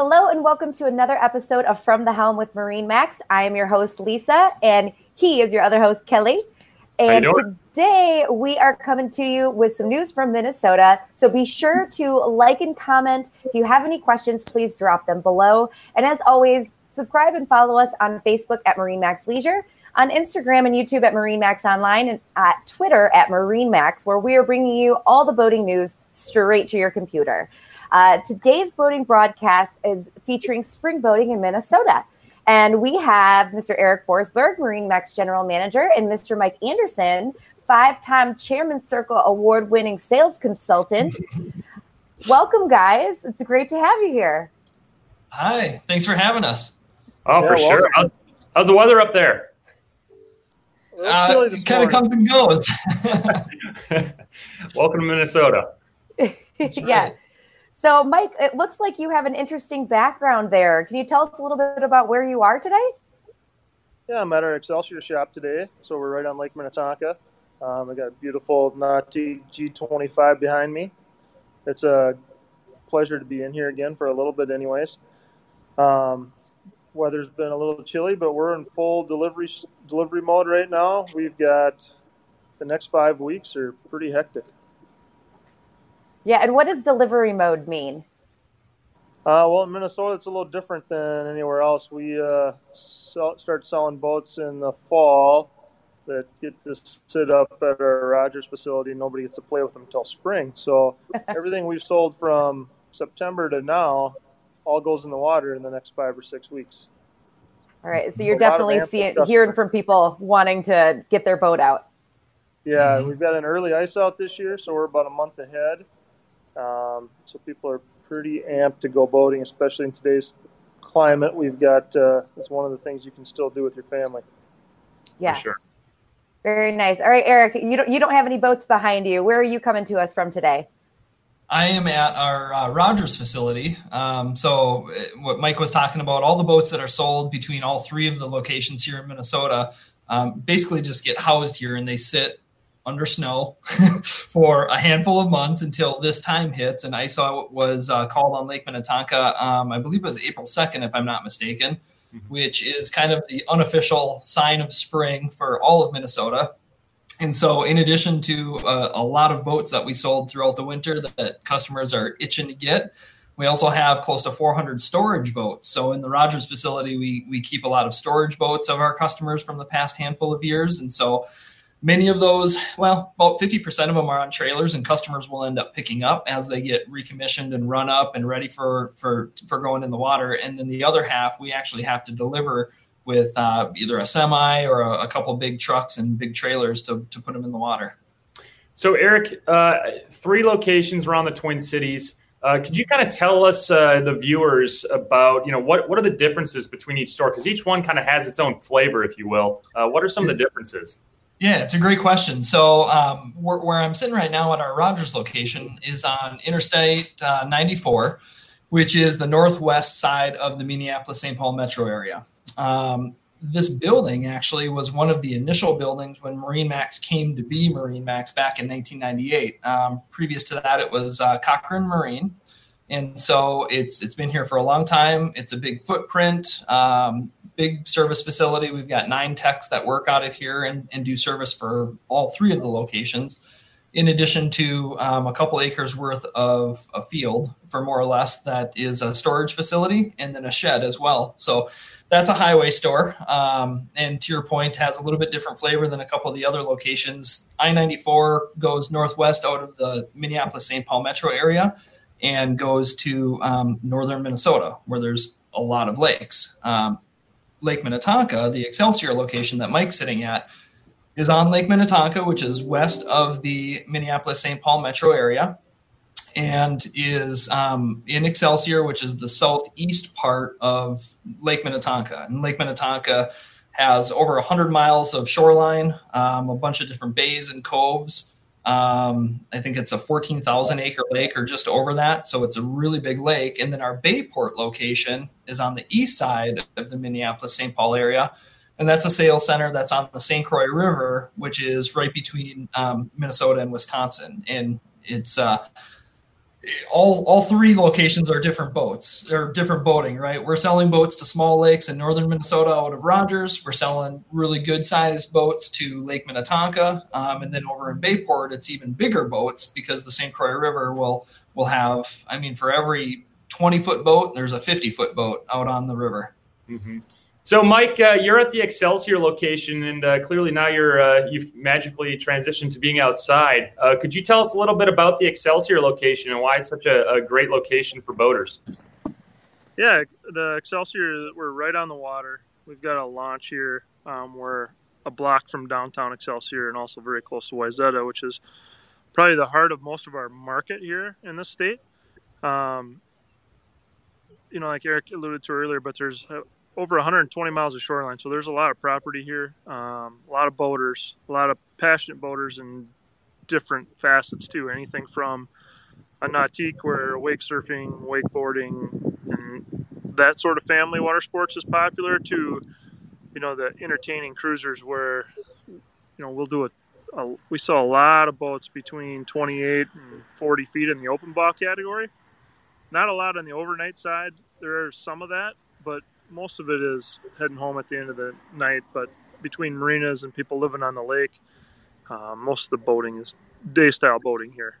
Hello and welcome to another episode of From the Helm with Marine Max. I am your host, Lisa, and he is your other host, Kelly. And today we are coming to you with some news from Minnesota. So be sure to like and comment. If you have any questions, please drop them below. And as always, subscribe and follow us on Facebook at MarineMax Leisure, on Instagram and YouTube at MarineMax Online, and at Twitter at MarineMax, where we are bringing you all the boating news straight to your computer. Uh, today's boating broadcast is featuring spring boating in Minnesota. And we have Mr. Eric Forsberg, Marine Max General Manager, and Mr. Mike Anderson, five time Chairman Circle award winning sales consultant. Welcome, guys. It's great to have you here. Hi. Thanks for having us. Oh, yeah, for sure. How's, how's, the weather up there? Uh, it kind of comes and goes. welcome to Minnesota. yeah. So, Mike, it looks like you have an interesting background there. Can you tell us a little bit about where you are today? Yeah, I'm at our Excelsior shop today. So, we're right on Lake Minnetonka. Um, I got a beautiful Nautique G25 behind me. It's a pleasure to be in here again for a little bit, anyways. Um, weather's been a little chilly, but we're in full delivery delivery mode right now. We've got the next five weeks are pretty hectic. Yeah, and what does delivery mode mean? Uh, well, in Minnesota, it's a little different than anywhere else. We uh, sell, start selling boats in the fall that get to sit up at our Rogers facility. And nobody gets to play with them until spring. So everything we've sold from September to now all goes in the water in the next five or six weeks. All right, so you're a definitely seeing, hearing from people wanting to get their boat out. Yeah, mm-hmm. we've got an early ice out this year, so we're about a month ahead. Um, so people are pretty amped to go boating, especially in today's climate. We've got uh, it's one of the things you can still do with your family. Yeah, For sure. Very nice. All right, Eric, you don't you don't have any boats behind you. Where are you coming to us from today? I am at our uh, Rogers facility. Um, so, uh, what Mike was talking about, all the boats that are sold between all three of the locations here in Minnesota, um, basically just get housed here and they sit under snow for a handful of months until this time hits. And ice out was uh, called on Lake Minnetonka, um, I believe it was April 2nd, if I'm not mistaken, mm-hmm. which is kind of the unofficial sign of spring for all of Minnesota. And so, in addition to uh, a lot of boats that we sold throughout the winter that, that customers are itching to get, we also have close to 400 storage boats. So in the Rogers facility, we we keep a lot of storage boats of our customers from the past handful of years, and so Many of those, well, about 50% of them are on trailers and customers will end up picking up as they get recommissioned and run up and ready for, for, for going in the water. And then the other half, we actually have to deliver with uh, either a semi or a, a, couple big trucks and big trailers to, to put them in the water. So, Eric, uh, three locations around the Twin Cities. Uh, could you kind of tell us, uh, the viewers, about you know what what are the differences between each store? Because each one kind of has its own flavor, if you will. Uh, what are some of the differences? Yeah, it's a great question. So, um, where, where, I'm sitting right now at our Rogers location is on Interstate uh, 94, which is the northwest side of the Minneapolis St. Paul metro area. Um, this building actually was one of the initial buildings when Marine Max came to be Marine Max back in 1998. Um, previous to that, it was uh, Cochrane Marine. And so it's it's been here for a long time. It's a big footprint. Um, big service facility. We've got nine techs that work out of here and, and do service for all three of the locations, in addition to um, a couple acres worth of a field for more or less that is a storage facility and then a shed as well. So that's a highway store. Um, and to your point, has a little bit different flavor than a couple of the other locations. I 94 goes northwest out of the Minneapolis St. Paul metro area and goes to um, northern Minnesota, where there's a lot of lakes. Um, Lake Minnetonka, the Excelsior location that Mike's sitting at, is on Lake Minnetonka, which is west of the Minneapolis St. Paul metro area, and is um, in Excelsior, which is the southeast part of Lake Minnetonka. And Lake Minnetonka has over 100 miles of shoreline, um, a bunch of different bays and coves. Um, I think it's a 14,000 acre lake or just over that. So it's a really big lake. And then our Bayport location is on the east side of the Minneapolis St. Paul area. And that's a sales center that's on the St. Croix River, which is right between um, Minnesota and Wisconsin. And it's, uh, all all three locations are different boats or different boating, right? We're selling boats to small lakes in northern Minnesota out of Rogers. We're selling really good sized boats to Lake Minnetonka, um, and then over in Bayport, it's even bigger boats because the St. Croix River will will have. I mean, for every 20 foot boat, there's a 50 foot boat out on the river. Mm-hmm. So, Mike, uh, you're at the Excelsior location, and uh, clearly now you're uh, you've magically transitioned to being outside. Uh, could you tell us a little bit about the Excelsior location and why it's such a, a great location for boaters? Yeah, the Excelsior, we're right on the water. We've got a launch here. Um, we're a block from downtown Excelsior and also very close to Wayzata, which is probably the heart of most of our market here in the state. Um, you know, like Eric alluded to earlier, but there's over 120 miles of shoreline, so there's a lot of property here, um, a lot of boaters, a lot of passionate boaters in different facets too. Anything from a nautique where wake surfing, wakeboarding, and that sort of family water sports is popular to, you know, the entertaining cruisers where, you know, we'll do a, a we saw a lot of boats between 28 and 40 feet in the open bow category. Not a lot on the overnight side. There are some of that, but most of it is heading home at the end of the night. But between marinas and people living on the lake, uh, most of the boating is day style boating here.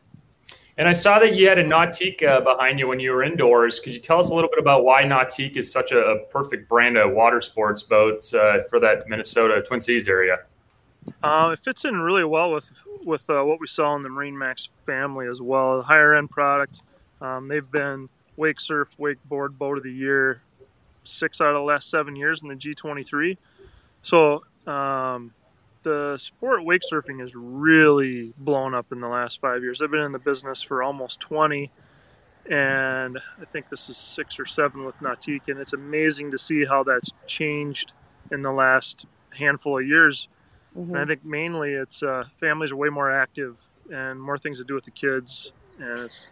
And I saw that you had a Nautique uh, behind you when you were indoors. Could you tell us a little bit about why Nautique is such a, a perfect brand of water sports boats uh, for that Minnesota Twin Cities area? Uh, it fits in really well with with uh, what we saw in the Marine Max family as well. A higher end product. Um, they've been wake surf, wakeboard boat of the year six out of the last seven years in the G23. So um, the sport wake surfing has really blown up in the last five years. I've been in the business for almost 20, and I think this is six or seven with Nautique, and it's amazing to see how that's changed in the last handful of years. Mm-hmm. And I think mainly it's uh, families are way more active and more things to do with the kids, and it's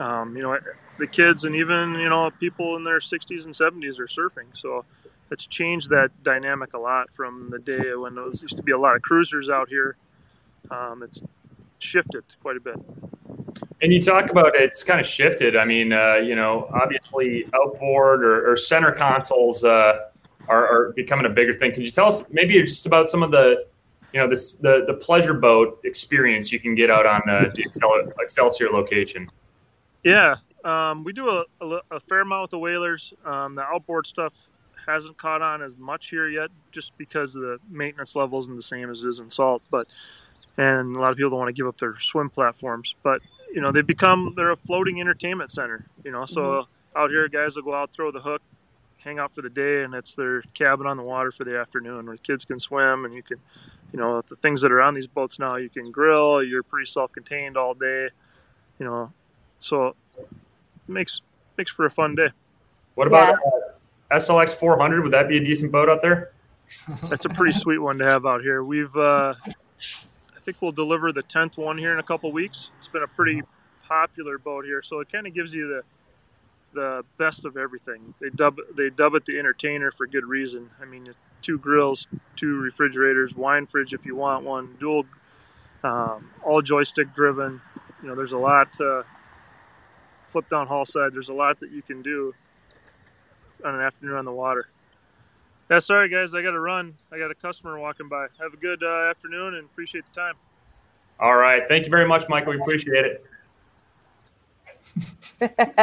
um, you know the kids and even you know people in their 60s and 70s are surfing. So it's changed that dynamic a lot from the day when there used to be a lot of cruisers out here. Um, it's shifted quite a bit. And you talk about it's kind of shifted. I mean uh, you know obviously outboard or, or center consoles uh, are, are, becoming a bigger thing. Can you tell us maybe just about some of the you know this the the pleasure boat experience you can get out on uh, the excelsior location yeah um, we do a, a, a, fair amount with the whalers. Um, the outboard stuff hasn't caught on as much here yet, just because the maintenance level isn't the same as it is in salt. But and a lot of people don't want to give up their swim platforms. But you know, they become they're a floating entertainment center. You know, so mm-hmm. out here, guys will go out, throw the hook, hang out for the day, and it's their cabin on the water for the afternoon, where the kids can swim and you can, you know, the things that are on these boats now, you can grill. You're pretty self-contained all day. You know, so makes makes for a fun day. What about yeah. uh, SLX 400? Would that be a decent boat out there? That's a pretty sweet one to have out here. We've, uh, I think we'll deliver the 10th one here in a couple weeks. It's been a pretty popular boat here, so it kind of gives you the the best of everything. They dub they dub it the entertainer for good reason. I mean, two grills, two refrigerators, wine fridge if you want one, dual, um, all joystick driven. You know, there's a lot. Uh, flip down hull side. There's a lot that you can do on an afternoon on the water. Yeah, sorry guys, I got to run. I got a customer walking by. Have a good uh, afternoon and appreciate the time. All right, thank you very much, Michael. We appreciate it.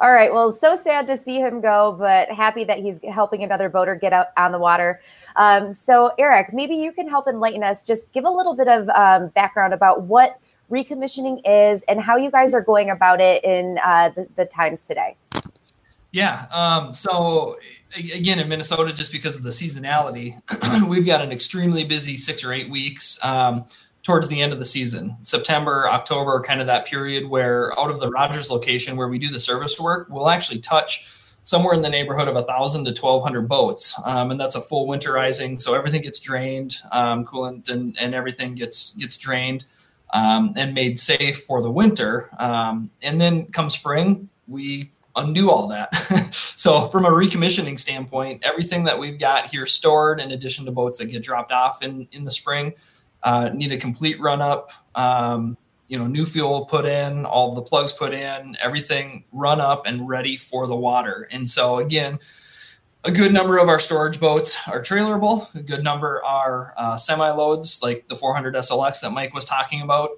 All right. Well, so sad to see him go, but happy that he's helping another boater get out on the water. Um, so, Eric, maybe you can help enlighten us. Just give a little bit of um, background about what recommissioning is and how you guys are going about it in uh, the, the, times today. Yeah. Um, so again, in Minnesota, just because of the seasonality, we've got an extremely busy six or eight weeks um, towards the end of the season. September, October, kind of that period where out of the Rogers location where we do the service work, we'll actually touch somewhere in the neighborhood of a thousand to 1200 boats. Um, and that's a full winterizing. So everything gets drained, um, coolant and, and everything gets, gets drained um, and made safe for the winter. Um, and then come spring, we undo all that. so from a recommissioning standpoint, everything that we've got here stored, in addition to boats that get dropped off in in the spring, uh, need a complete run up. Um, you know new fuel put in, all the plugs put in, everything run up and ready for the water. And so again, a good number of our storage boats are trailerable. A good number are uh, semi loads, like the 400 SLX that Mike was talking about.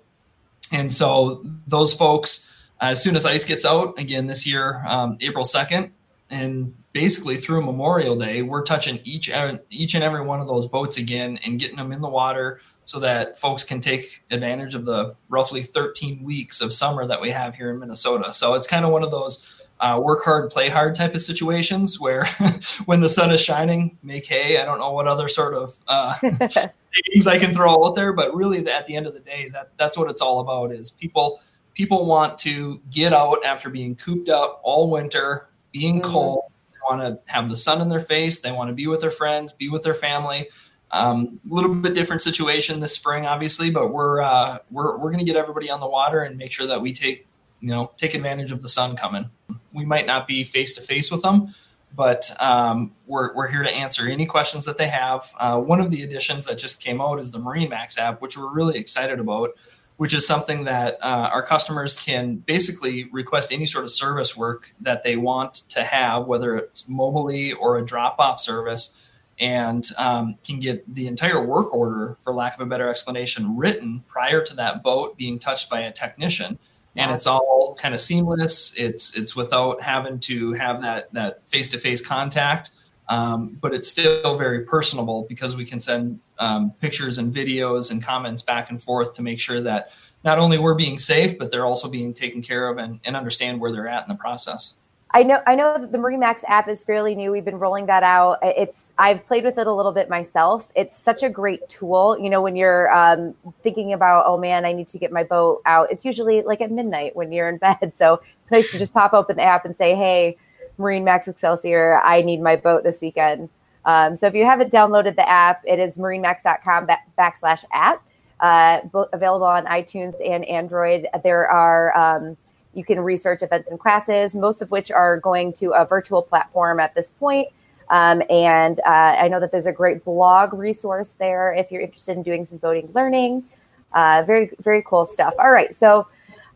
And so those folks, as soon as ice gets out, again this year, um, April 2nd, and basically through Memorial Day, we're touching each each and every one of those boats again and getting them in the water so that folks can take advantage of the roughly 13 weeks of summer that we have here in Minnesota. So it's kind of one of those uh, work hard, play hard type of situations where when the sun is shining, make hay. I don't know what other sort of uh, things I can throw out there, but really at the end of the day, that that's what it's all about is people people want to get out after being cooped up all winter, being mm-hmm. cold, They want to have the sun in their face. They want to be with their friends, be with their family. A um, little bit different situation this spring, obviously, but we're uh, we're we're going to get everybody on the water and make sure that we take you know take advantage of the sun coming. We might not be face to face with them, but um, we're, we're here to answer any questions that they have. Uh, one of the additions that just came out is the Marine Max app, which we're really excited about which is something that uh, our customers can basically request any sort of service work that they want to have, whether it's mobilely or a drop off service, and um, can get the entire work order, for lack of a better explanation, written prior to that boat being touched by a technician. And it's all kind of seamless. It's it's without having to have that that face to face contact um, but it's still very personable because we can send um, pictures and videos and comments back and forth to make sure that not only we're being safe, but they're also being taken care of and, and understand where they're at in the process. I know I know that the MarineMax app is fairly new. We've been rolling that out. It's I've played with it a little bit myself. It's such a great tool. You know, when you're um, thinking about, oh man, I need to get my boat out. It's usually like at midnight when you're in bed. So it's nice to just pop open the app and say, hey, MarineMax Excelsior. I need my boat this weekend. Um, so if you haven't downloaded the app, it is marinemax.com backslash app, uh, available on iTunes and Android. There are, um, you can research events and classes, most of which are going to a virtual platform at this point. Um, and uh, I know that there's a great blog resource there if you're interested in doing some boating learning. Uh, very, very cool stuff. All right. So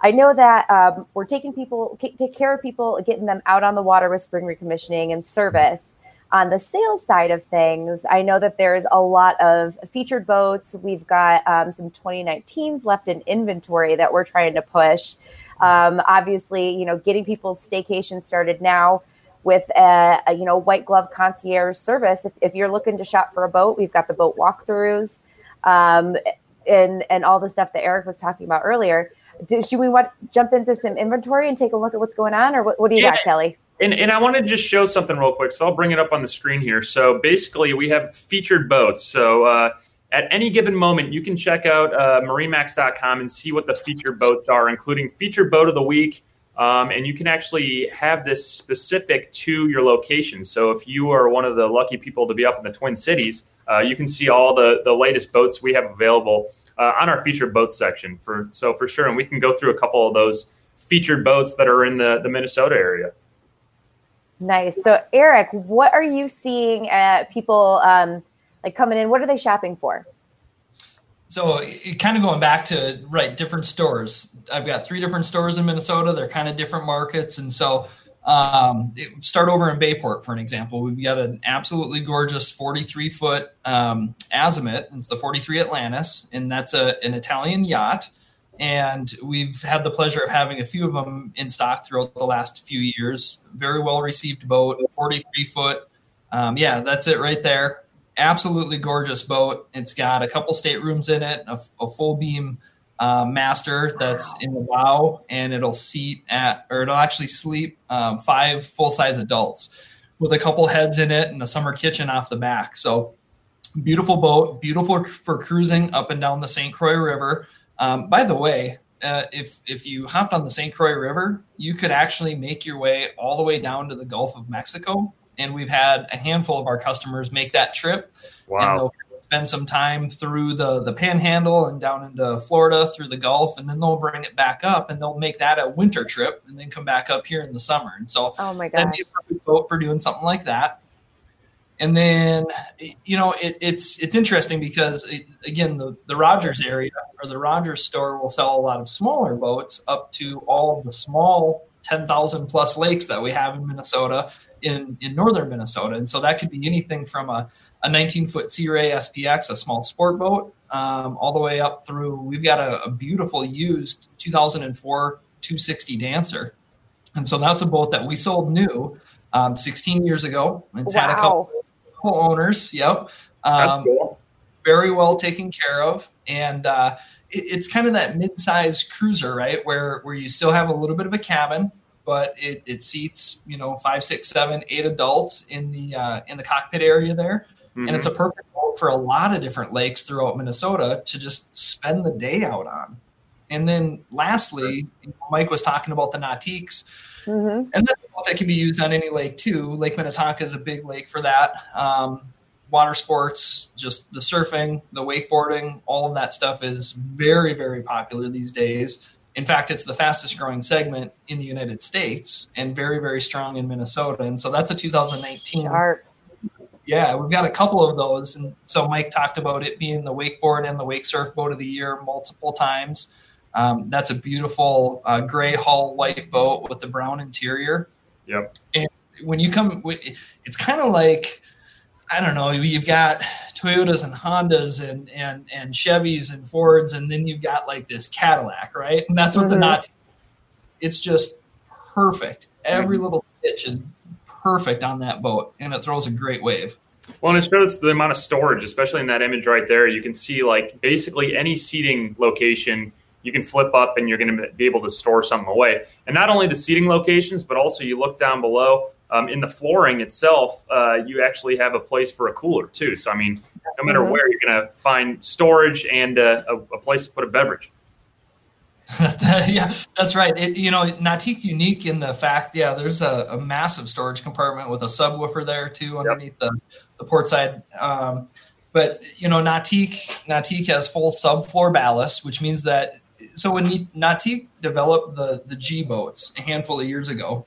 I know that um, we're taking people, take care of people, getting them out on the water with spring recommissioning and service. On the sales side of things, I know that there's a lot of featured boats. We've got um, some 2019s left in inventory that we're trying to push. Um, obviously, you know, getting people's staycation started now with a, a, you know white glove concierge service. If, if, you're looking to shop for a boat, we've got the boat walkthroughs um, and and all the stuff that Eric was talking about earlier do, should we want jump into some inventory and take a look at what's going on, or what, what do you yeah. got, Kelly? And, and I want to just show something real quick. So I'll bring it up on the screen here. So basically, we have featured boats. So uh, at any given moment, you can check out uh, marinemax.com and see what the featured boats are, including featured boat of the week. Um, and you can actually have this specific to your location. So if you are one of the lucky people to be up in the Twin Cities, uh, you can see all the, the latest boats we have available uh, on our featured boat section for so for sure, and we can go through a couple of those featured boats that are in the the Minnesota area. Nice. So Eric, what are you seeing at people um, like coming in? What are they shopping for? So it, kind of going back to right different stores. I've got three different stores in Minnesota. They're kind of different markets, and so um, start over in Bayport, for an example. We've got an absolutely gorgeous 43 foot um, Azimut. It's the 43 Atlantis, and that's a, an Italian yacht. And we've had the pleasure of having a few of them in stock throughout the last few years. Very well received boat, 43 foot. Um, yeah, that's it right there. Absolutely gorgeous boat. It's got a couple staterooms in it, a, a full beam uh, master that's in the bow, and it'll seat at, or it'll actually sleep um, five full size adults with a couple heads in it and a summer kitchen off the back. So beautiful boat, beautiful for cruising up and down the St. Croix River. Um, by the way, uh, if if you hopped on the St. Croix River, you could actually make your way all the way down to the Gulf of Mexico. And we've had a handful of our customers make that trip. Wow spend some time through the the panhandle and down into Florida through the Gulf, and then they'll bring it back up and they'll make that a winter trip and then come back up here in the summer. And so oh my gosh. that'd be a perfect boat for doing something like that. And then, you know, it, it's it's interesting because it, again, the the Rogers area or the Rogers store will sell a lot of smaller boats up to all of the small ten thousand plus lakes that we have in Minnesota in in northern Minnesota, and so that could be anything from a a 19 foot Sea Ray SPX, a small sport boat, um, all the way up through. We've got a, a beautiful used 2004 260 Dancer, and so that's a boat that we sold new um, 16 years ago. It's wow. had a couple, couple owners. Yep. Um, cool. Very well taken care of. And uh, it's kind of that mid-sized cruiser, right? Where, where you still have a little bit of a cabin, but it, it seats, you know, five, six, seven, eight adults in the, uh, in the cockpit area there. Mm-hmm. And it's a mm-hmm. perfect boat for a lot of different lakes throughout Minnesota to just spend the day out on. And then lastly, Mike was talking about the Nautiques. Mm-hmm. And that can be used on any lake too. Lake Minnetonka is a big lake for that. Um, water sports, just the surfing, the wakeboarding, all of that stuff is very, very popular these days. In fact, it's the fastest growing segment in the United States and very, very strong in Minnesota. And so that's a 2019. Sharp. Yeah, we've got a couple of those. And so Mike talked about it being the wakeboard and the wake surf boat of the year multiple times. Um, that's a beautiful uh, gray hull white boat with the brown interior. Yep. And when you come, it's kind of like I don't know. You've got Toyotas and Hondas and and and Chevys and Fords, and then you've got like this Cadillac, right? And that's what mm-hmm. the knot. It's just perfect. Every mm-hmm. little pitch is perfect on that boat, and it throws a great wave. Well, and it shows the amount of storage, especially in that image right there. You can see like basically any seating location you can flip up and you're going to be able to store something away. And not only the seating locations, but also you look down below um, in the flooring itself, uh, you actually have a place for a cooler too. So, I mean, no matter mm-hmm. where, you're going to find storage and uh, a, a, place to put a beverage. yeah, that's right. It, you know, Nautique unique in the fact, yeah, there's a, a, massive storage compartment with a subwoofer there too underneath yep. the, the port side. Um, but you know, Nautique Nautique has full subfloor ballast, which means that so when Nautique developed the the G boats a handful of years ago,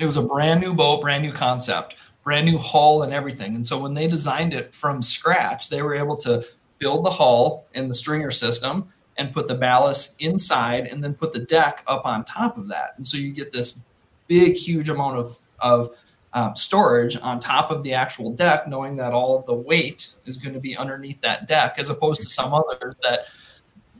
it was a brand new boat, brand new concept, brand new hull and everything. And so when they designed it from scratch, they were able to build the hull and the stringer system and put the ballast inside and then put the deck up on top of that. And so you get this big, huge amount of, of um, storage on top of the actual deck, knowing that all of the weight is going to be underneath that deck, as opposed to some others that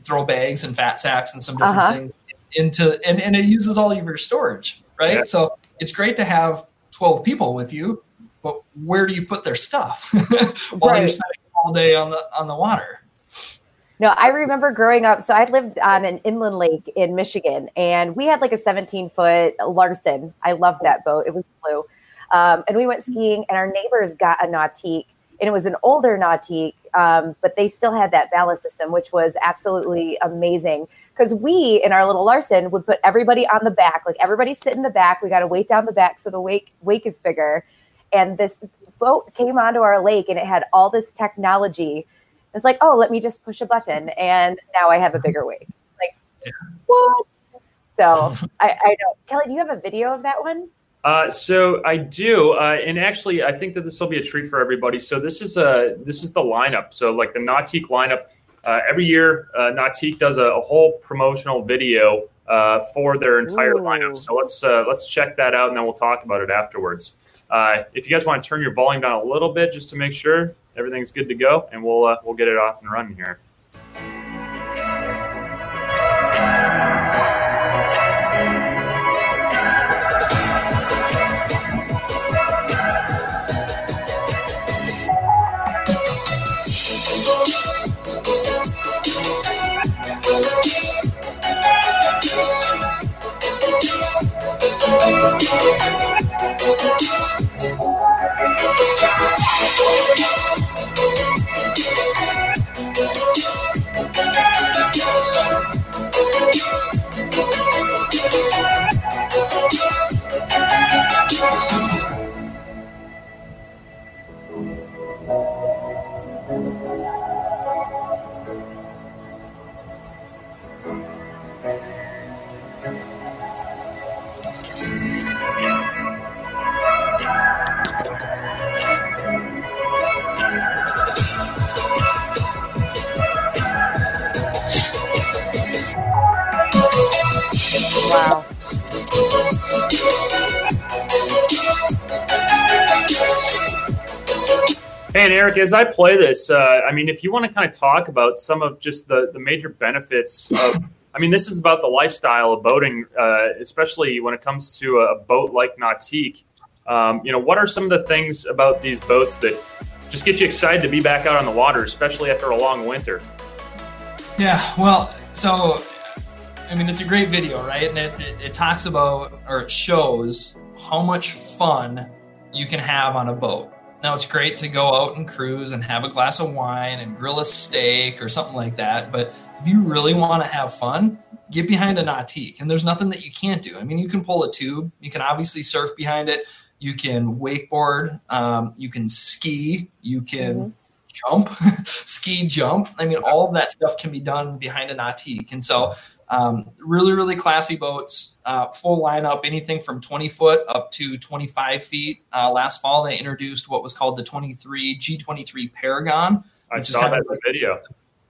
throw bags and fat sacks and some different uh-huh. things into and, and it uses all of your storage right yeah. so it's great to have 12 people with you but where do you put their stuff while right. you're spending all day on the on the water no, I remember growing up. So I lived on an inland lake in Michigan, and we had like a 17 foot Larson. I loved that boat. It was blue. Um, and we went skiing, and our neighbors got a Nautique, and it was an older Nautique, um, but they still had that ballast system, which was absolutely amazing. Because we in our little Larson would put everybody on the back, like everybody sit in the back. We got to weight down the back so the wake wake is bigger. And this boat came onto our lake, and it had all this technology. It's like, oh, let me just push a button, and now I have a bigger wake. Like, yeah. what? So I, I know. Kelly, do you have a video of that one? Uh, so I do, uh, and actually, I think that this will be a treat for everybody. So this is a this is the lineup. So like the Nautique lineup, uh, every year uh, Nautique does a, a, whole promotional video uh, for their entire Ooh. lineup. So let's uh, let's check that out, and then we'll talk about it afterwards. Uh, if you guys want to turn your volume down a little bit, just to make sure everything's good to go, and we'll uh, we'll get it off and running here. As I play this, uh, I mean, if you want to kind of talk about some of just the, the major benefits of, I mean, this is about the lifestyle of boating, uh, especially when it comes to a boat like Nautique. Um, you know, what are some of the things about these boats that just get you excited to be back out on the water, especially after a long winter? Yeah, well, so I mean, it's a great video, right? And it, it, it talks about or it shows how much fun you can have on a boat. Now, it's great to go out and cruise and have a glass of wine and grill a steak or something like that. But if you really want to have fun, get behind a Nautique. And there's nothing that you can't do. I mean, you can pull a tube, you can obviously surf behind it, you can wakeboard, um, you can ski, you can mm-hmm. jump, ski jump. I mean, all of that stuff can be done behind a Nautique. And so um, really, really classy boats, uh, full lineup, anything from 20 foot up to 25 feet. Uh, last fall, they introduced what was called the 23 G23 Paragon. I saw that in the video.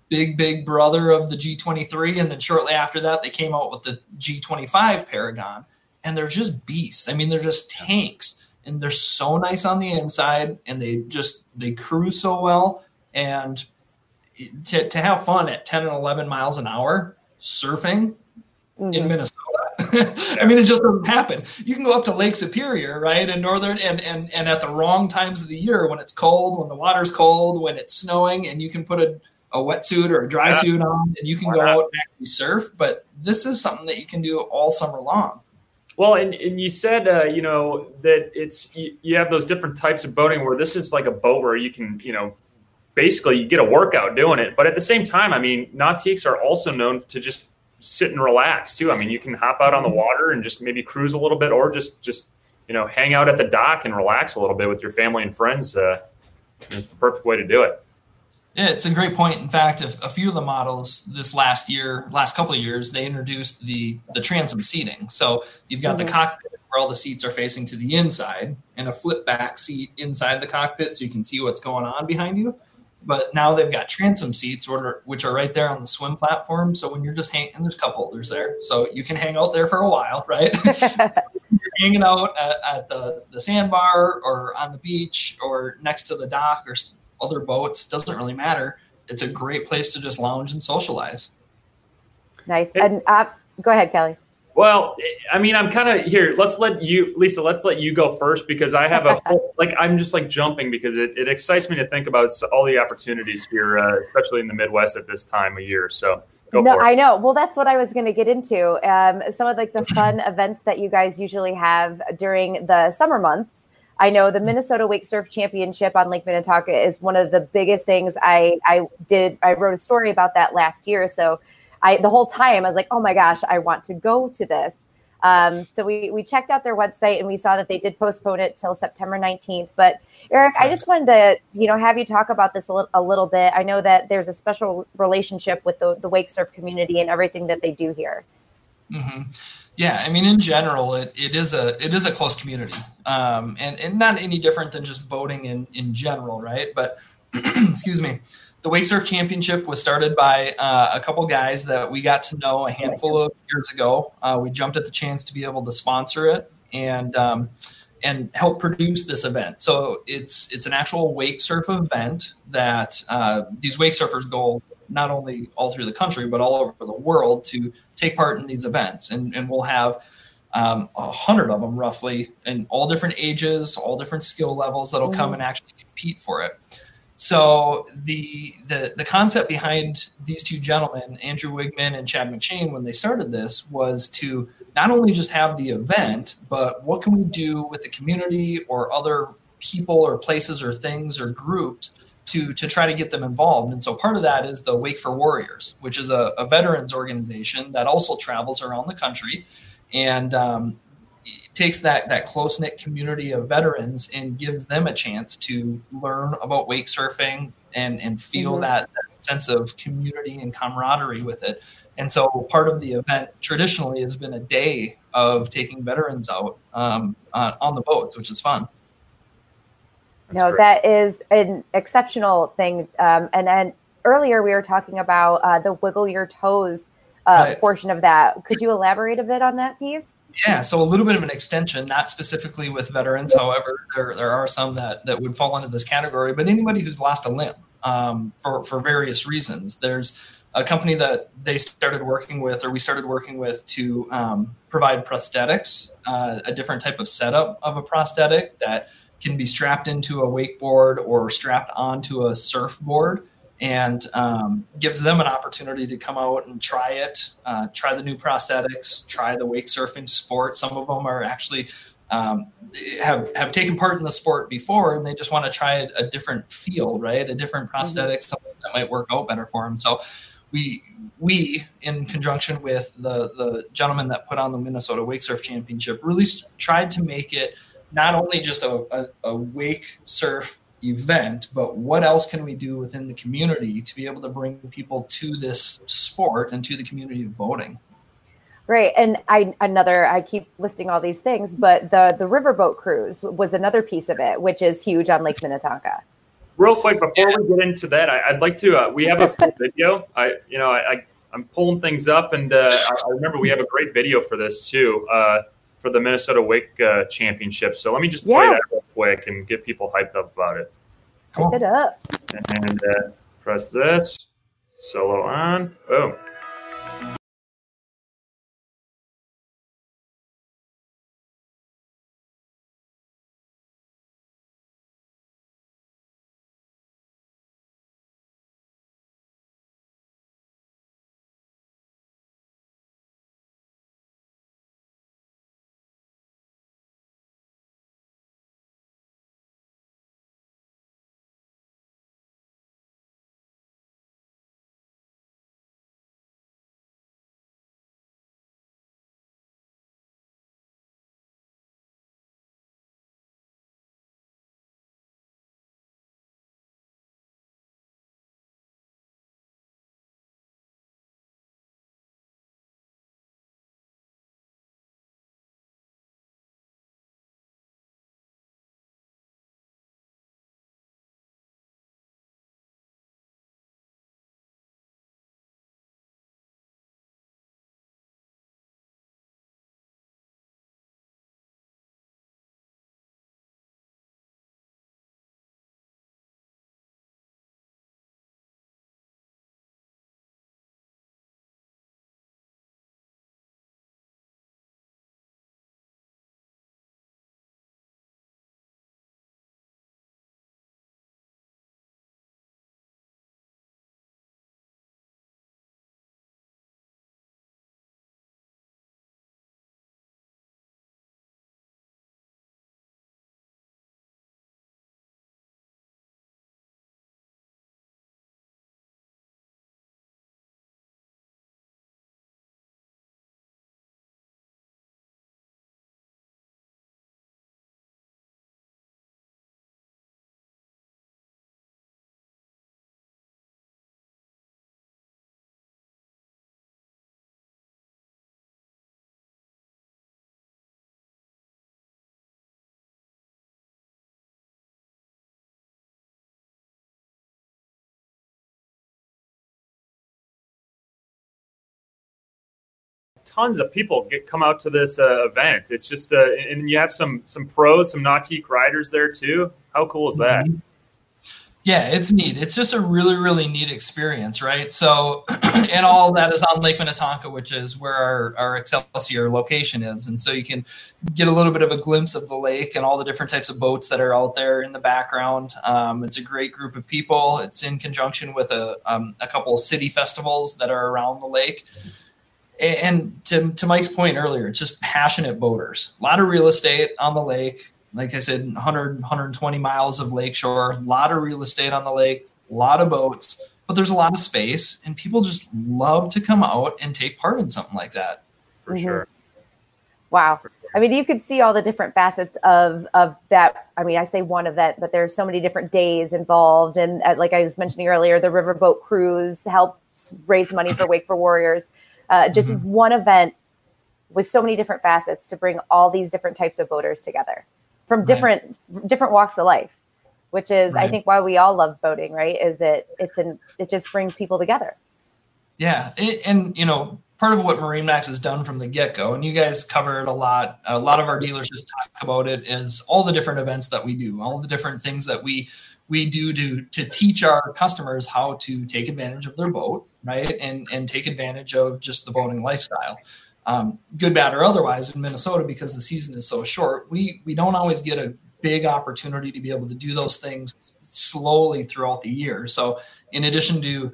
Big, big brother of the G23. And then shortly after that, they came out with the G25 Paragon. And they're just beasts. I mean, they're just tanks. And they're so nice on the inside. And they just, they cruise so well. And to, to have fun at 10 and 11 miles an hour, surfing mm-hmm. in Minnesota. I mean, it just doesn't happen. You can go up to Lake Superior, right, in northern and and and at the wrong times of the year when it's cold, when the water's cold, when it's snowing, and you can put a, a wetsuit or a dry yeah. suit on, and you can Why go not? out and actually surf. But this is something that you can do all summer long. Well, and, and you said, uh, you know, that it's you, you have those different types of boating where this is like a boat where you can, you know, basically you get a workout doing it. But at the same time, I mean, nautiques are also known to just sit and relax too. I mean, you can hop out on the water and just maybe cruise a little bit, or just just you know hang out at the dock and relax a little bit with your family and friends. Uh, it's the perfect way to do it. Yeah, it's a great point. In fact, a, a few of the models this last year, last couple of years, they introduced the the transom seating. So you've got mm-hmm. the cockpit where all the seats are facing to the inside, and a flip back seat inside the cockpit, so you can see what's going on behind you but now they've got transom seats which are right there on the swim platform. So when you're just hanging and there's cup holders there so you can hang out there for a while right? You're hanging out at, at, the, the sandbar or on the beach or next to the dock or other boats doesn't really matter. It's a great place to just lounge and socialize. Nice. And uh, go ahead kelly well, I mean, I'm kind of here. Let's let you, Lisa. Let's let you go first because I have a whole, like I'm just like jumping because it, it excites me to think about all the opportunities here, uh, especially in the Midwest at this time of year. So. no, I know. Well, that's what I was going to get into. Um, some of like the fun events that you guys usually have during the summer months. I know the Minnesota Wake Surf Championship on Lake Minnetonka is one of the biggest things. I I did. I wrote a story about that last year. So I the whole time I was like, oh my gosh, I want to go to this. Um, so we we checked out their website and we saw that they did postpone it till September 19th. But Eric, I just wanted to you know have you talk about this a, li- a little bit. I know that there's a special relationship with the, the wake surf community and everything that they do here. Mm-hmm. Yeah, I mean, in general, it, it is a it is a close community, um, and and not any different than just boating in in general, right? But excuse me, the Wake Surf Championship was started by uh, a couple guys that we got to know a handful of years ago. Uh, we jumped at the chance to be able to sponsor it and um, and help produce this event. So it's it's an actual wake surf event that uh, these wake surfers go not only all through the country but all over the world to take part in these events, and and we'll have um, a um, hundred of them roughly in all different ages, all different skill levels that'll come mm-hmm. and actually compete for it. So the, the the concept behind these two gentlemen, Andrew Wigman and Chad McShane, when they started this, was to not only just have the event, but what can we do with the community or other people or places or things or groups to to try to get them involved. And so part of that is the Wake for Warriors, which is a, a veterans organization that also travels around the country. And um, takes that that close knit community of veterans and gives them a chance to learn about wake surfing and and feel mm-hmm. that, that, sense of community and camaraderie with it. And so part of the event traditionally has been a day of taking veterans out um, on, on the boats, which is fun. That's no, great. that is an exceptional thing. Um, and then earlier we were talking about uh, the wiggle your toes uh, right. portion of that. Could you elaborate a bit on that piece? Yeah, so a little bit of an extension, not specifically with veterans. However, there, there are some that, that would fall into this category, but anybody who's lost a limb um, for, for various reasons. There's a company that they started working with, or we started working with, to um, provide prosthetics, uh, a different type of setup of a prosthetic that can be strapped into a wakeboard or strapped onto a surfboard and um, gives them an opportunity to come out and try it, uh, try the new prosthetics, try the wake surfing sport. Some of them are actually um, have have taken part in the sport before, and they just want to try a, different feel, right? A different mm-hmm. prosthetic, mm-hmm. something that might work out better for them. So. We, we, in conjunction with the the gentleman that put on the Minnesota Wake Surf Championship, really tried to make it not only just a, a, a wake surf event, but what else can we do within the community to be able to bring people to this sport and to the community of boating? Right, and I another I keep listing all these things, but the the riverboat cruise was another piece of it, which is huge on Lake Minnetonka. Real quick before we get into that, I, would like to. Uh, we have a video. I you know I, I am pulling things up, and uh, I remember we have a great video for this too. Uh, for the Minnesota Wake uh, Championship. So let me just play yeah. that real quick and get people hyped up about it. Cool. it up. And uh, press this. Solo on. Boom. Tons of people get come out to this uh, event. It's just uh, and you have some some pros, some nautique riders there too. How cool is that? Mm-hmm. Yeah, it's neat. It's just a really, really neat experience, right? So, and all that is on Lake Minnetonka, which is where our, our Excelsior location is. And so you can get a little bit of a glimpse of the lake and all the different types of boats that are out there in the background. Um, it's a great group of people. It's in conjunction with a, um, a couple of city festivals that are around the lake and to, to Mike's point earlier, it's just passionate boaters. A lot of real estate on the lake. Like I said, 100, 120 miles of lakeshore, a lot of real estate on the lake, a lot of boats, but there's a lot of space, and people just love to come out and take part in something like that. For mm-hmm. sure. Wow. I mean, you could see all the different facets of of that. I mean, I say one of that, but there's so many different days involved, and uh, like I was mentioning earlier, the riverboat cruise helps raise money for Wake for Warriors uh, just mm-hmm. one event with so many different facets to bring all these different types of voters together from different right. different walks of life which is right. i think why we all love voting right is it it's an it just brings people together yeah it, and you know part of what Marine Max has done from the get go, and you guys covered a lot. A lot of our dealerships talk about it. Is all the different events that we do, all the different things that we we do to to teach our customers how to take advantage of their boat, right, and and take advantage of just the boating lifestyle. Um, good, bad, or otherwise, in Minnesota, because the season is so short, we we don't always get a big opportunity to be able to do those things slowly throughout the year. So, in addition to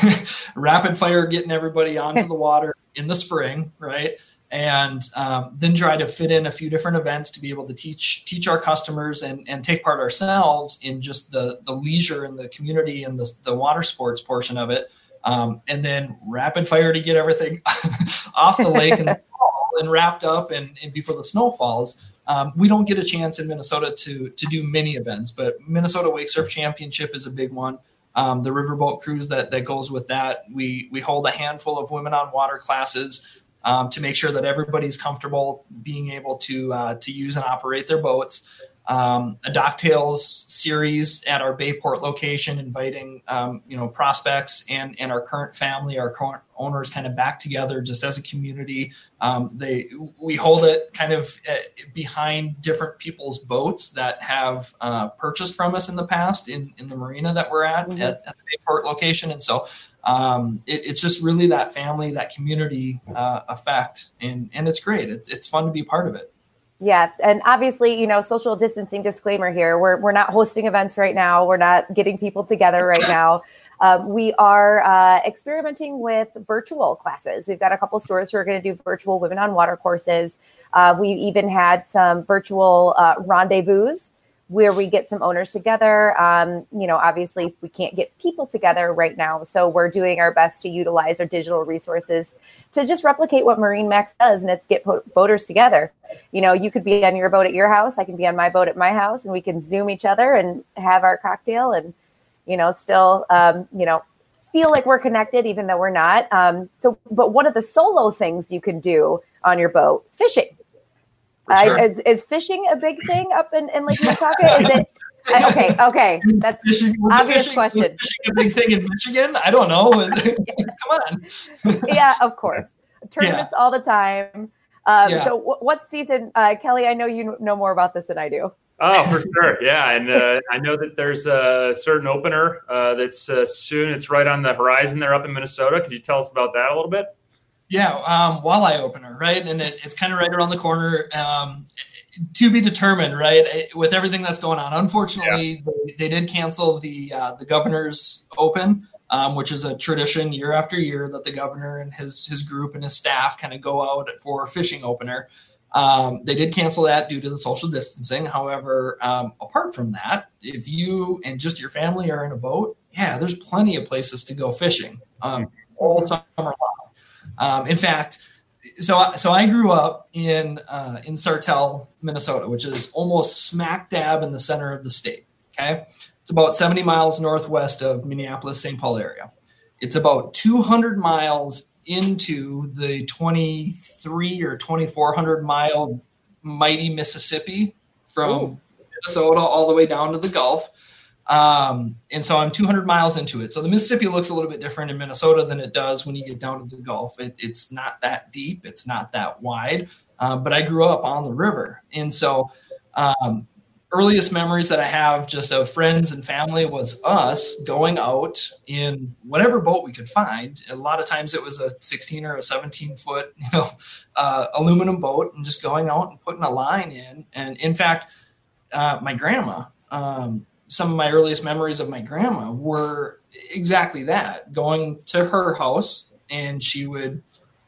rapid fire getting everybody onto the water in the spring, right? And um, then try to fit in a few different events to be able to teach teach our customers and, and take part ourselves in just the the leisure and the community and the, the water sports portion of it. Um, and then rapid fire to get everything off the lake and, and wrapped up and, and before the snow falls. Um, we don't get a chance in Minnesota to to do many events, but Minnesota Wake Surf Championship is a big one. Um, the riverboat cruise that that goes with that. We we hold a handful of women on water classes um, to make sure that everybody's comfortable being able to uh, to use and operate their boats um, a Docktails series at our Bayport location, inviting um, you know prospects and and our current family, our current owners, kind of back together just as a community. Um, they we hold it kind of uh, behind different people's boats that have uh, purchased from us in the past in in the marina that we're at mm-hmm. at, at, the Bayport location, and so. Um, it, it's just really that family, that community uh, effect, and and it's great. It, it's fun to be part of it. Yeah, and obviously, you know, social distancing disclaimer here. We're we're not hosting events right now. We're not getting people together right now. Um, we are uh, experimenting with virtual classes. We've got a couple stores who are going to do virtual women on water courses. Uh, we've even had some virtual uh, rendezvous where we get some owners together. Um, you know, obviously, we can't get people together right now. So we're doing our best to utilize our digital resources to just replicate what MarineMax does, and it's get boaters together. You know, you could be on your boat at your house, I can be on my boat at my house, and we can Zoom each other and have our cocktail and, you know, still, um, you know, feel like we're connected even though we're not. Um, so, but one of the solo things you can do on your boat, fishing Sure. is, is fishing a big thing up in, in Lake Minnetonka? Is it? okay, okay, that's fishing, obvious fishing, question. Fishing a big thing in Michigan? I don't know. Come on. yeah, of course. Tournaments yeah. all the time. Um, yeah. So, w- what season, uh, Kelly? I know you know more about this than I do. Oh, for sure, yeah, and uh, I know that there's a certain opener uh, that's uh, soon. It's right on the horizon there up in Minnesota. Could you tell us about that a little bit? Yeah, um, walleye opener, right? And it, it's kind of right around the corner. Um, to be determined, right? With everything that's going on, unfortunately, yeah. they, they, did cancel the uh, the governor's open, um, which is a tradition year after year that the governor and his his group and his staff kind of go out for fishing opener. Um, they did cancel that due to the social distancing. However, um, apart from that, if you and just your family are in a boat, yeah, there's plenty of places to go fishing um, all summer long. Um, in fact, so so I grew up in uh, in Sartell, Minnesota, which is almost smack dab in the center of the state. Okay, it's about 70 miles northwest of Minneapolis, St. Paul area. It's about 200 miles into the 23 or 2400 mile mighty Mississippi from Ooh. Minnesota all the way down to the Gulf. Um, and so I'm 200 miles into it. So the Mississippi looks a little bit different in Minnesota than it does when you get down to the Gulf. It, it's not that deep, it's not that wide. Um, but I grew up on the river, and so um, earliest memories that I have just of friends and family was us going out in whatever boat we could find. A lot of times it was a 16 or a 17 foot, you know, uh, aluminum boat, and just going out and putting a line in. And in fact, uh, my grandma. Um, some of my earliest memories of my grandma were exactly that going to her house and she would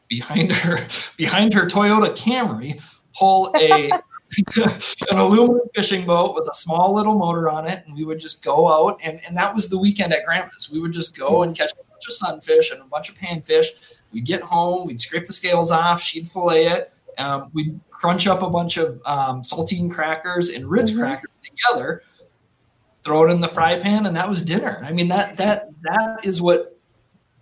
behind her behind her Toyota Camry pull a an aluminum fishing boat with a small little motor on it and we would just go out and, and that was the weekend at grandma's. We would just go and catch a bunch of sunfish and a bunch of panfish. We'd get home we'd scrape the scales off she'd fillet it um, we'd crunch up a bunch of um, saltine crackers and ritz mm-hmm. crackers together throw it in the fry pan, and that was dinner. I mean that that that is what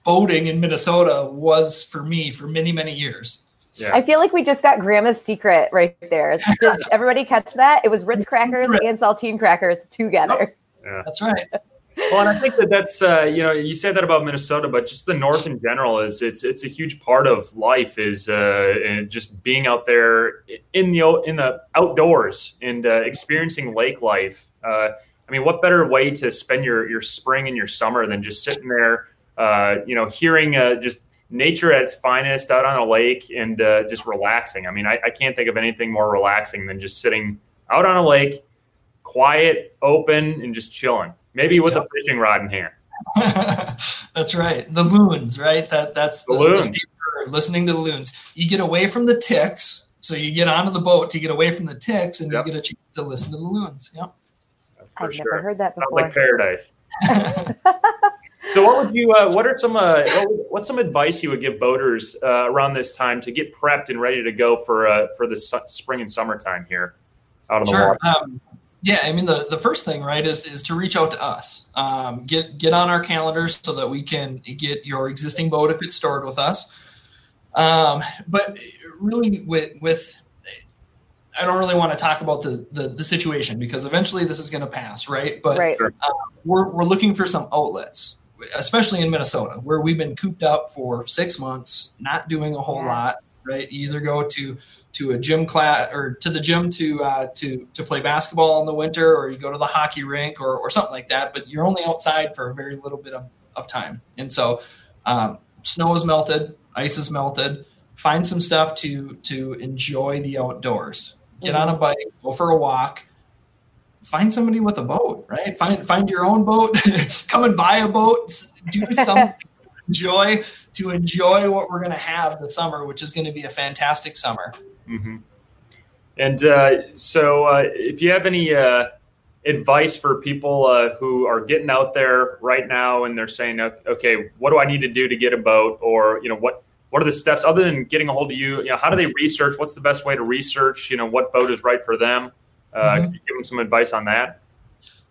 boating in Minnesota was for me for many many years. Yeah. I feel like we just got grandma's secret right there. Did everybody catch that? It was Ritz crackers and saltine crackers together. Yeah. That's right. well, and I think that that's uh, you know you say that about Minnesota, but just the North in general is it's it's a huge part of life is uh, just being out there in the in the outdoors and uh, experiencing lake life. Uh, I mean, what better way to spend your your spring and your summer than just sitting there, uh, you know, hearing uh, just nature at its finest out on a lake and just relaxing. I mean, I, I can't think of anything more relaxing than just sitting out on a lake, quiet, open, and just chilling maybe with yep. a fishing rod in hand. that's right. The loons, right? That that's the, the loons. The listening to the loons. You get away from the ticks, so you get onto the boat to get away from the ticks, and yep. you get a chance to listen to the loons. Yep. That's for I've sure. never heard that before. Sounds like paradise. so, what would you? Uh, what are some? Uh, what would, what's some advice you would give boaters uh, around this time to get prepped and ready to go for uh, for the su- spring and summertime here out on the sure. water? Um, yeah, I mean the, the first thing, right, is is to reach out to us. Um, get get on our calendars so that we can get your existing boat if it's stored with us. Um, but really, with with I don't really want to talk about the the, the situation because eventually this is going to pass, right? But right. Uh, we're we're looking for some outlets, especially in Minnesota, where we've been cooped up for six months, not doing a whole yeah. lot. Right, you either go to to a gym class or to the gym to uh, to to play basketball in the winter, or you go to the hockey rink or, or something like that. But you're only outside for a very little bit of, of time, and so um, snow is melted, ice is melted. Find some stuff to to enjoy the outdoors. Get on a mm-hmm. bike, go for a walk. Find somebody with a boat, right? Find find your own boat. Come and buy a boat. Do some enjoy to enjoy what we're going to have the summer, which is going to be a fantastic summer. Mm-hmm. And uh, so, uh, if you have any uh, advice for people uh, who are getting out there right now and they're saying, "Okay, what do I need to do to get a boat?" or you know, what what are the steps other than getting a hold of you? You know, how do they research? What's the best way to research? You know, what boat is right for them? Uh, mm-hmm. Could you give them some advice on that?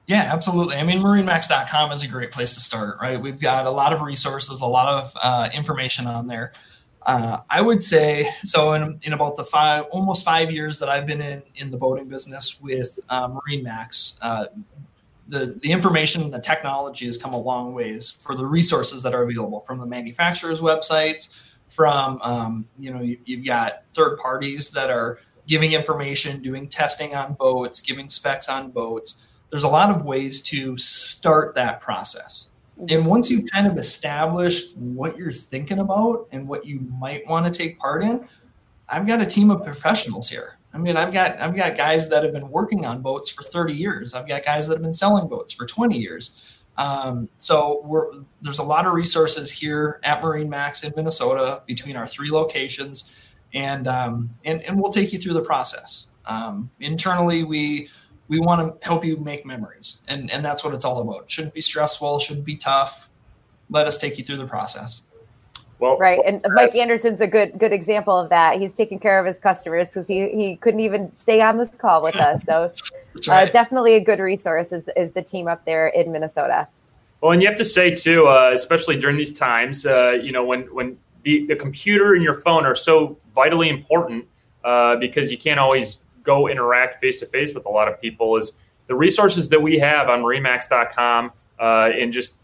Yeah, absolutely. I mean, marinemax.com is a great place to start, right? We've got a lot of resources, a lot of uh, information on there. Uh, I would say so. In, in about the five, almost five years that I've been in in the boating business with uh, MarineMax, uh, the the information, the technology has come a long ways for the resources that are available from the manufacturers' websites. From um, you know, you, you've got third parties that are giving information, doing testing on boats, giving specs on boats. There's a lot of ways to start that process. And once you've kind of established what you're thinking about and what you might want to take part in, I've got a team of professionals here. I mean, I've got I've got guys that have been working on boats for 30 years. I've got guys that have been selling boats for 20 years. Um, so there's a lot of resources here at MarineMax in Minnesota between our three locations, and um, and and we'll take you through the process. Um, internally, we we want to help you make memories and and that's what it's all about. Shouldn't be stressful shouldn't be tough. Let us take you through the process well right and mike anderson's a good good example of that he's taking care of his customers because he, he couldn't even stay on this call with us so uh, right. uh, definitely a good resource is, is the team up there in minnesota well and you have to say too uh, especially during these times uh, you know when when the, the computer and your phone are so vitally important uh, because you can't always go interact face to face with a lot of people is the resources that we have on marinemax.com uh, and just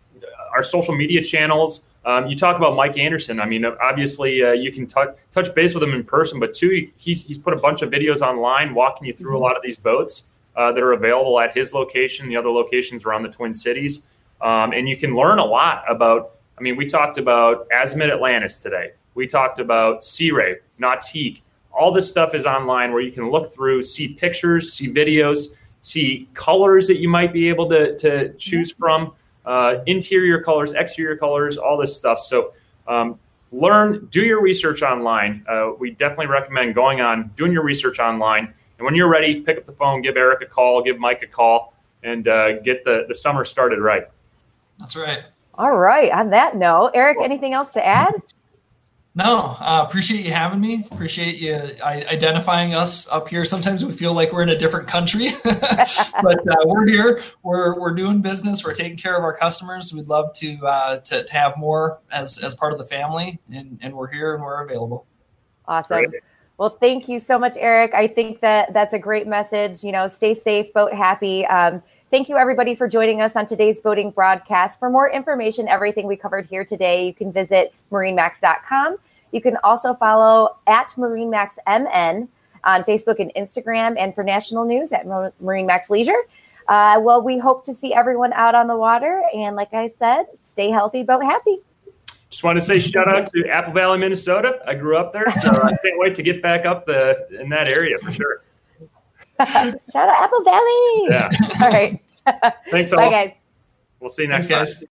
our social media channels. Um, you talk about Mike Anderson. I mean, obviously, uh, you can t- touch base with him in person, but two, he's, he's put a bunch of videos online walking you through a lot of these boats uh, that are available at his location, the other locations around the Twin Cities. Um, and you can learn a lot about. I mean, we talked about Azimut Atlantis today. We talked about Sea Ray, Nautique all this stuff is online where you can look through, see pictures, see videos, see colors that you might be able to, to choose from, uh, interior colors, exterior colors, all this stuff. So um, learn, do your research online. Uh, we definitely recommend going on, doing your research online. And when you're ready, pick up the phone, give Eric a call, give Mike a call, and uh, get the, the summer started right. That's right. All right. On that note, Eric, anything else to add? No, uh, appreciate you having me. Appreciate you identifying us up here. Sometimes we feel like we're in a different country, but uh, we're here. We're we're doing business. We're taking care of our customers. We'd love to uh, to, to have more as as part of the family, and and we're here and we're available. Awesome. Great. Well, thank you so much, Eric. I think that that's a great message. You know, stay safe, boat happy. Um, thank you, everybody, for joining us on today's boating broadcast. For more information, everything we covered here today, you can visit marinemax.com. You can also follow at MarineMaxMN on Facebook and Instagram, and for national news at Marine Max Leisure. Uh, well, we hope to see everyone out on the water. And like I said, stay healthy, boat happy. Just want to say shout out to Apple Valley, Minnesota. I grew up there, so I can't wait to get back up the in that area for sure. shout out Apple Valley. Yeah. all right. Thanks all. Bye, guys. We'll see you next Thanks, time. Guys.